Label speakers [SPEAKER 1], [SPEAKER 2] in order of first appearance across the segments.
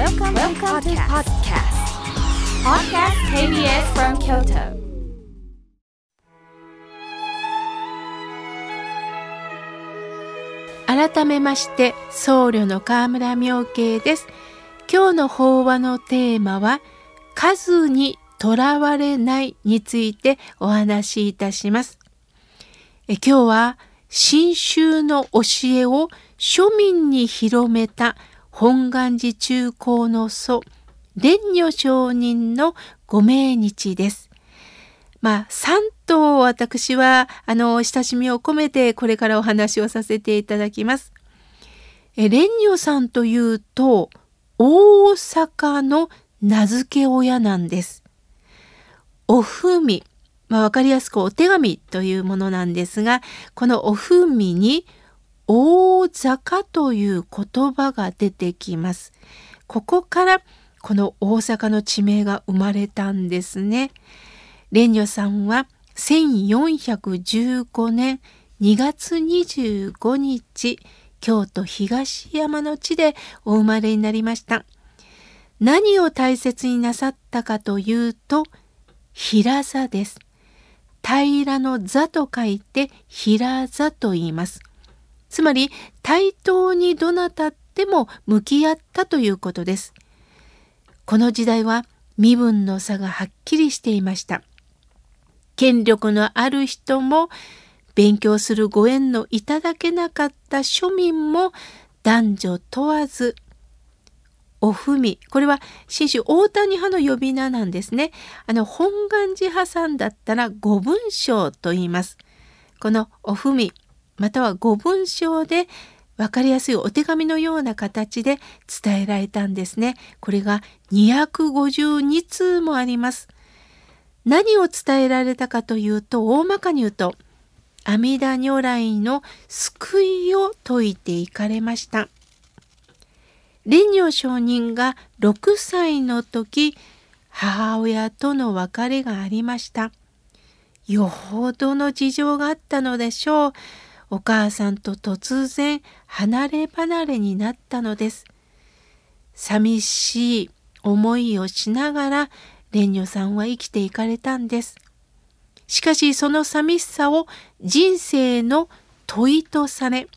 [SPEAKER 1] Welcome, Welcome to podcast. Podcast KBS from Kyoto.
[SPEAKER 2] 改めまして僧侶の河村明慶です今日の法話のテーマは数にとらわれないについてお話しいたしますえ今日は新宗の教えを庶民に広めた本願寺中高の祖蓮如上人のご命日です。まあ、3頭私は、あの、親しみを込めてこれからお話をさせていただきます。え、蓮如さんというと、大阪の名付け親なんです。おふみ、まあ、わかりやすくお手紙というものなんですが、このおふみに大坂という言葉が出てきます。ここからこの大阪の地名が生まれたんですね。蓮如さんは1415年2月25日京都東山の地でお生まれになりました。何を大切になさったかというと平座です。平らの座と書いて平座と言います。つまり対等にどなたっても向き合ったということです。この時代は身分の差がはっきりしていました。権力のある人も勉強するご縁のいただけなかった庶民も男女問わずおふみこれは新種大谷派の呼び名なんですねあの本願寺派さんだったら五文章と言いますこのおふみまたは五文章で分かりやすいお手紙のような形で伝えられたんですね。これが252通もあります。何を伝えられたかというと大まかに言うと阿弥陀如来の救いを説いていかれました。蓮如上人が6歳の時母親との別れがありました。よほどの事情があったのでしょう。お母さんと突然離れ離れになったのです。寂しい思いをしながら蓮如さんは生きていかれたんです。しかしその寂しさを人生の問いとされ、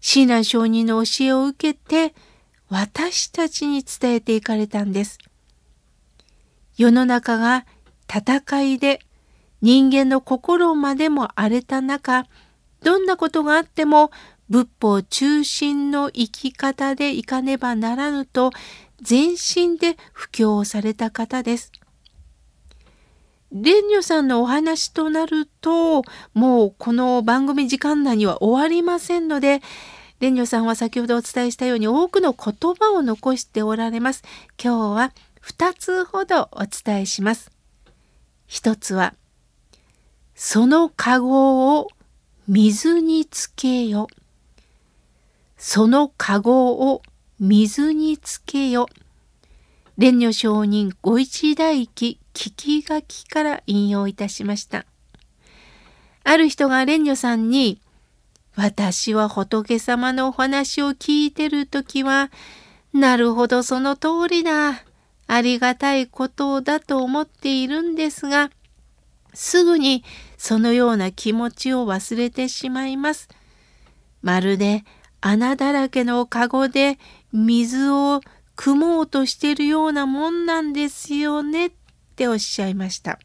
[SPEAKER 2] 親鸞上人の教えを受けて私たちに伝えていかれたんです。世の中が戦いで人間の心までも荒れた中、どんなことがあっても仏法中心の生き方でいかねばならぬと全身で布教された方です。蓮如さんのお話となるともうこの番組時間内には終わりませんので蓮如さんは先ほどお伝えしたように多くの言葉を残しておられます。今日は2つほどお伝えします。一つはその籠を水につけよ。その籠を水につけよ。蓮如上人ご一代記聞き書きから引用いたしました。ある人が蓮如さんに、私は仏様のお話を聞いてるときは、なるほどその通りだ。ありがたいことだと思っているんですが、すぐにそのような気持ちを忘れてしまいます。まるで穴だらけのカゴで水を汲もうとしているようなもんなんですよねっておっしゃいました。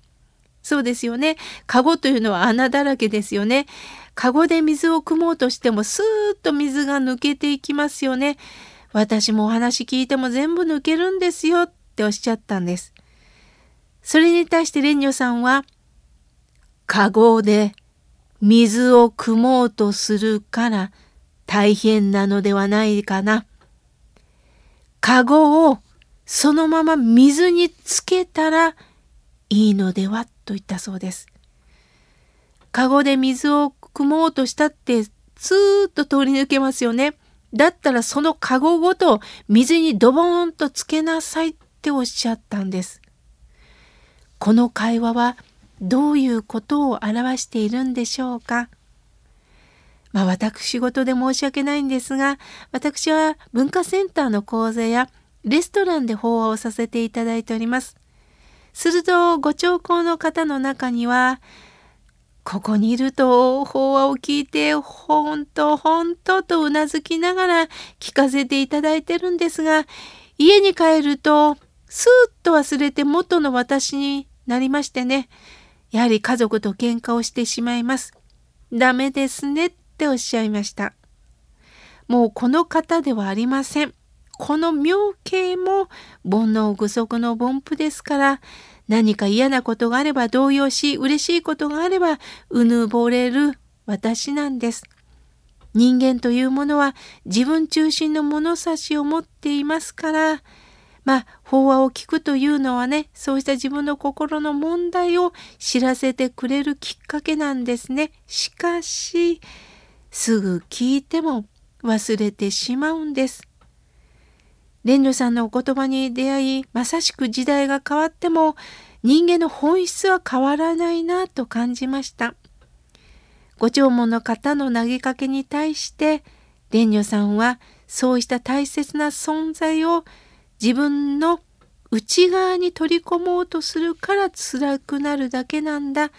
[SPEAKER 2] そうですよね。カゴというのは穴だらけですよね。カゴで水を汲もうとしてもスーッと水が抜けていきますよね。私もお話聞いても全部抜けるんですよっておっしゃったんです。それに対して蓮如さんはかごで水を汲もうとするから大変なのではないかな。かごをそのまま水につけたらいいのではと言ったそうです。かごで水を汲もうとしたってスーッと通り抜けますよね。だったらそのかごごと水にドボーンとつけなさいっておっしゃったんです。この会話はどういうことを表しているんでしょうか？まあ私事で申し訳ないんですが、私は文化センターの講座やレストランで法話をさせていただいております。すると、ご聴講の方の中には、ここにいると法話を聞いて、ほんと、ほんととうなずきながら聞かせていただいてるんですが、家に帰ると、スーッと忘れて元の私になりましてね、やはり家族と喧嘩をしてしまいます。ダメですねっておっしゃいました。もうこの方ではありません。この妙形も煩悩具足の凡夫ですから、何か嫌なことがあれば動揺し、嬉しいことがあればうぬぼれる私なんです。人間というものは自分中心の物差しを持っていますから、まあ、法話を聞くというのはね、そうした自分の心の問題を知らせてくれるきっかけなんですね。しかし、すぐ聞いても忘れてしまうんです。蓮女さんのお言葉に出会い、まさしく時代が変わっても人間の本質は変わらないなと感じました。ご弔問の方の投げかけに対して、蓮女さんはそうした大切な存在を自分の内側に取り込もうとするから辛くなるだけなんだ。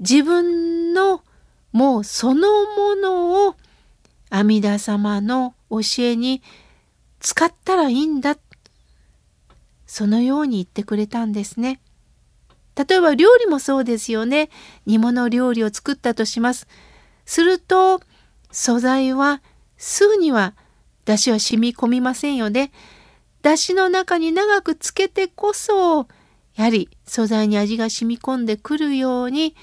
[SPEAKER 2] 自分のもうそのものを阿弥陀様の教えに使ったらいいんだ。そのように言ってくれたんですね。例えば料理もそうですよね。煮物料理を作ったとします。すると素材はすぐには出汁は染み込みませんよね。出汁の中に長くつけてこそやはり素材に味が染み込んでくるように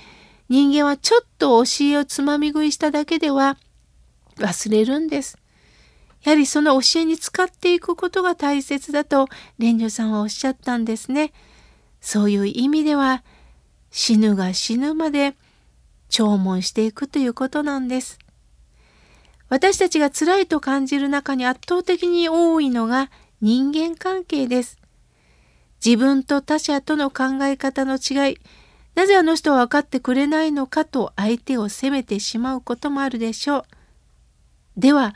[SPEAKER 2] 人間はちょっと教えをつまみ食いしただけでは忘れるんです。やはりその教えに使っていくことが大切だと蓮女さんはおっしゃったんですね。そういう意味では死ぬが死ぬまで弔問していくということなんです。私たちが辛いと感じる中に圧倒的に多いのが人間関係です。自分と他者との考え方の違い、なぜあの人は分かってくれないのかと相手を責めてしまうこともあるでしょう。では、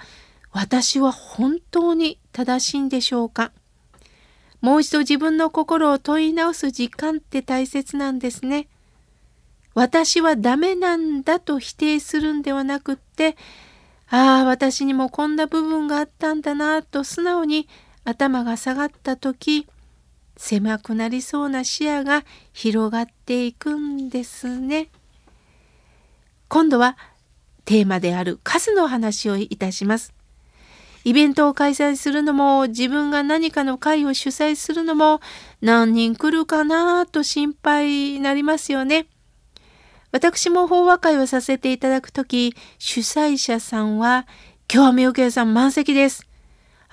[SPEAKER 2] 私は本当に正しいんでしょうか？もう一度自分の心を問い直す時間って大切なんですね。私はダメなんだと否定するんではなくって、ああ、私にもこんな部分があったんだなと素直に頭が下がった時、狭くなりそうな視野が広がっていくんですね。今度はテーマである数の話をいたします。イベントを開催するのも自分が何かの会を主催するのも何人来るかなと心配になりますよね。私も法話会をさせていただくとき、主催者さんは、今日は妙慶さん満席です。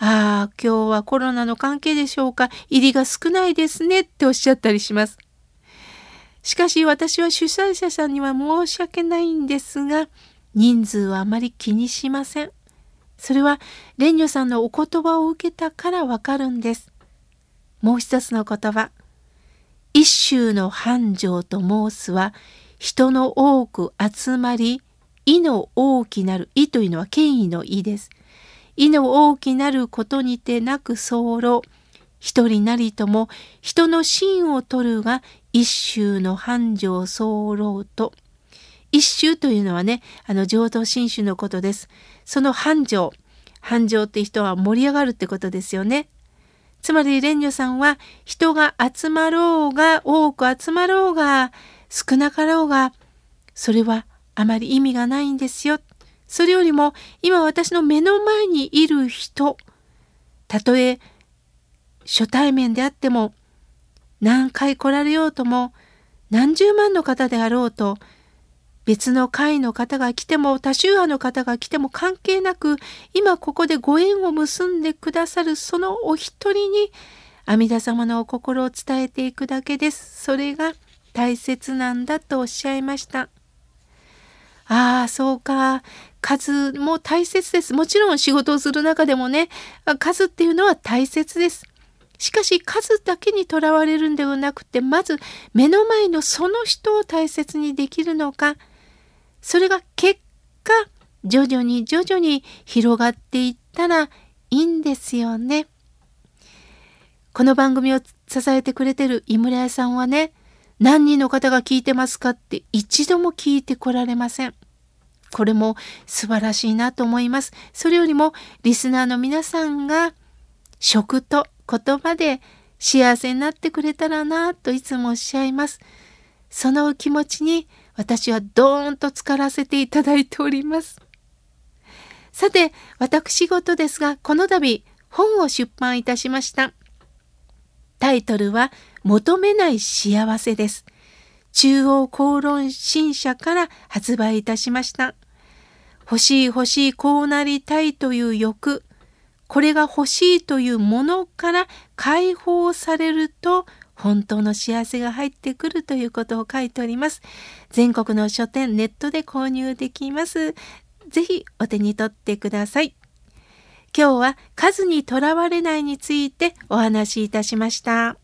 [SPEAKER 2] ああ、今日はコロナの関係でしょうか？入りが少ないですねっておっしゃったりします。しかし私は主催者さんには申し訳ないんですが、人数はあまり気にしません。それは蓮女さんのお言葉を受けたからわかるんです。もう一つの言葉。一宗の繁盛と申すは人の多く集まり、意の大きなる、意というのは権威の意です。意の大きなることにてなく候。一人なりとも人の心を取るが一宗の繁盛候と。一宗というのはね、あの浄土真宗のことです。その繁盛。繁盛って人は盛り上がるってことですよね。つまり蓮女さんは人が集まろうが多く集まろうが少なかろうがそれはあまり意味がないんですよ。それよりも今私の目の前にいる人たとえ初対面であっても何回来られようとも何十万の方であろうと別の会の方が来ても多宗派の方が来ても関係なく今ここでご縁を結んでくださるそのお一人に阿弥陀様のお心を伝えていくだけです。それが大切なんだとおっしゃいました。ああ、そうか。数も大切です。もちろん仕事をする中でもね、数っていうのは大切です。しかし数だけにとらわれるんではなくて、まず目の前のその人を大切にできるのか、それが結果、徐々に徐々に広がっていったらいいんですよね。この番組を支えてくれてる井村屋さんはね、何人の方が聞いてますかって一度も聞いてこられません。これも素晴らしいなと思います。それよりもリスナーの皆さんが食と言葉で幸せになってくれたらなといつもおっしゃいます。その気持ちに私はドーンと浸からせていただいております。さて、私事ですが、この度本を出版いたしました。タイトルは求めない幸せです。中央公論新社から発売いたしました。欲しい欲しいこうなりたいという欲、これが欲しいというものから解放されると本当の幸せが入ってくるということを書いております。全国の書店、ネットで購入できます。ぜひお手に取ってください。今日は数にとらわれないについてお話しいたしました。